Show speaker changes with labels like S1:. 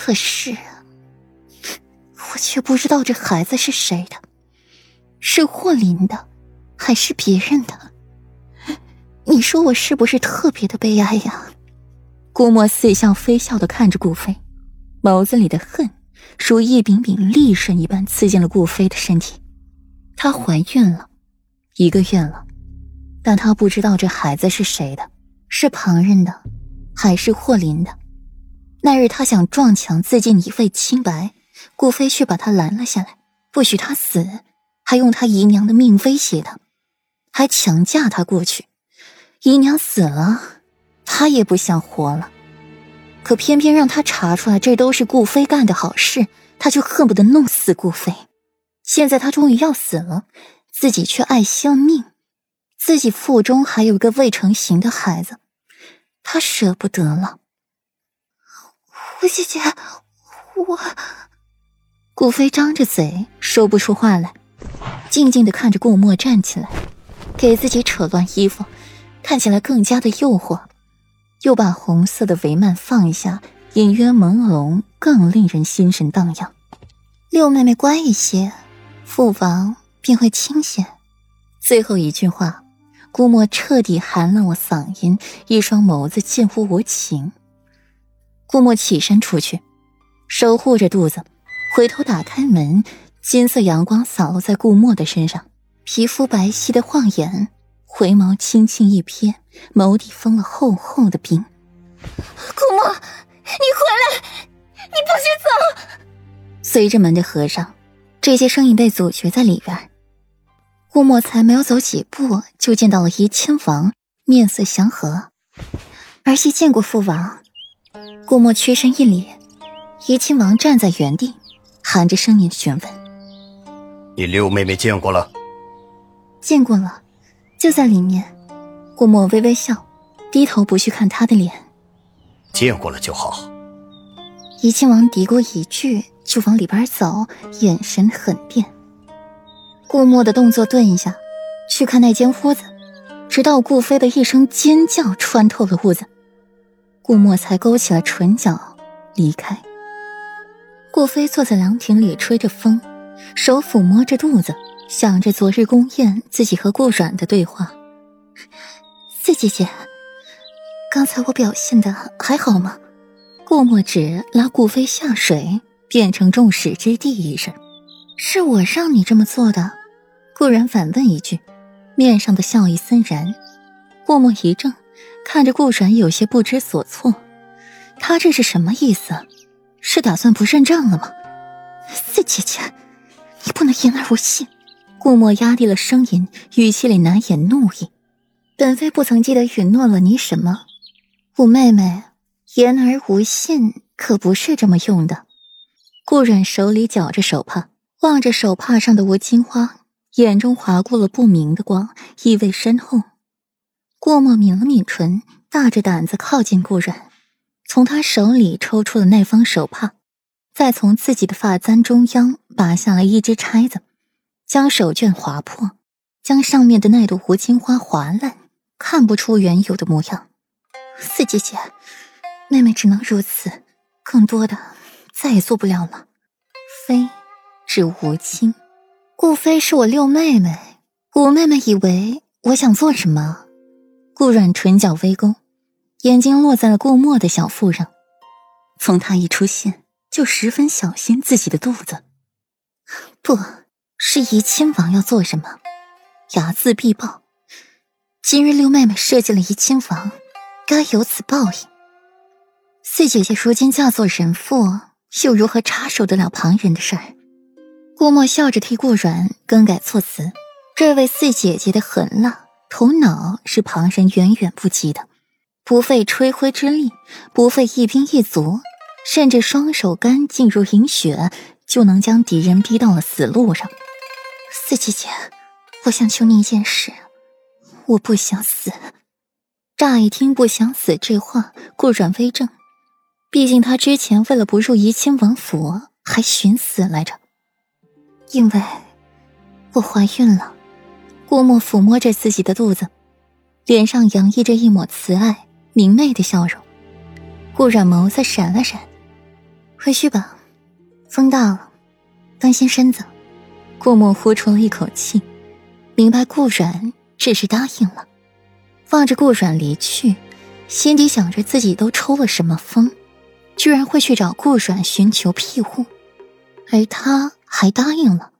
S1: 可是，我却不知道这孩子是谁的，是霍林的，还是别人的？你说我是不是特别的悲哀呀？顾墨似笑非笑的看着顾飞，眸子里的恨如一柄柄利刃一般刺进了顾飞的身体。她怀孕了，一个月了，但她不知道这孩子是谁的，是旁人的，还是霍林的。那日他想撞墙自尽以废清白，顾飞却把他拦了下来，不许他死，还用他姨娘的命威胁他，还强嫁他过去。姨娘死了。他也不想活了，可偏偏让他查出来这都是顾飞干的好事，他就恨不得弄死顾飞。现在他终于要死了，自己却爱惜了命，自己腹中还有个未成形的孩子，他舍不得了。
S2: 顾姐姐，我……
S1: 顾飞张着嘴说不出话来，静静的看着顾墨站起来，给自己扯乱衣服，看起来更加的诱惑。又把红色的帷幔放下，隐约朦胧，更令人心神荡漾。六妹妹乖一些，父王便会清闲。最后一句话，顾墨彻底寒了我嗓音，一双眸子近乎无情。顾墨起身出去，守护着肚子，回头打开门，金色阳光洒落在顾墨的身上，皮肤白皙的晃眼。回眸轻轻一瞥，眸底封了厚厚的冰。
S2: 顾墨，你回来，你不许走！
S1: 随着门的合上，这些声音被阻绝在里边。顾墨才没有走几步，就见到了怡亲王，面色祥和。儿媳见过父王。顾墨屈身一礼，怡亲王站在原地，含着声音询问：“
S3: 你六妹妹见过了？”“
S1: 见过了。”就在里面，顾墨微微笑，低头不去看他的脸。
S3: 见过了就好。
S1: 怡亲王嘀咕一句，就往里边走，眼神狠变。顾墨的动作顿一下，去看那间屋子，直到顾飞的一声尖叫穿透了屋子，顾墨才勾起了唇角离开。顾飞坐在凉亭里吹着风，手抚摸着肚子。想着昨日宫宴自己和顾阮的对话，四姐姐，刚才我表现的还好吗？顾墨指拉顾飞下水，变成众矢之的一事，是我让你这么做的。顾然反问一句，面上的笑意森然。顾墨一怔，看着顾阮有些不知所措，他这是什么意思？是打算不认账了吗？四姐姐，你不能言而无信。顾墨压低了声音，语气里难掩怒意。本妃不曾记得允诺了你什么，五妹妹，言而无信可不是这么用的。顾阮手里绞着手帕，望着手帕上的吴金花，眼中划过了不明的光，意味深厚。顾墨抿了抿唇，大着胆子靠近顾阮，从他手里抽出了那方手帕，再从自己的发簪中央拔下来一支钗子。将手绢划破，将上面的那朵胡金花划烂，看不出原有的模样。四姐姐，妹妹只能如此，更多的再也做不了了。妃指吴京，顾妃是我六妹妹，五妹妹以为我想做什么？顾阮唇角微勾，眼睛落在了顾墨的小腹上。从他一出现，就十分小心自己的肚子。不。是怡亲王要做什么？睚眦必报。今日六妹妹设计了怡亲王，该有此报应。四姐姐如今嫁作人妇，又如何插手得了旁人的事儿？顾墨笑着替顾阮更改措辞。这位四姐姐的狠辣头脑是旁人远远不及的，不费吹灰之力，不费一兵一卒，甚至双手干净如银雪，就能将敌人逼到了死路上。四姐姐，我想求你一件事，我不想死。乍一听“不想死”这话，顾阮微怔，毕竟他之前为了不入怡亲王府，还寻死来着。因为，我怀孕了。顾墨抚摸着自己的肚子，脸上洋溢着一抹慈爱明媚的笑容。顾阮眸子闪了闪，回去吧，风大了，当心身子。顾墨呼出了一口气，明白顾阮只是答应了。望着顾阮离去，心底想着自己都抽了什么风，居然会去找顾阮寻求庇护，而他还答应了。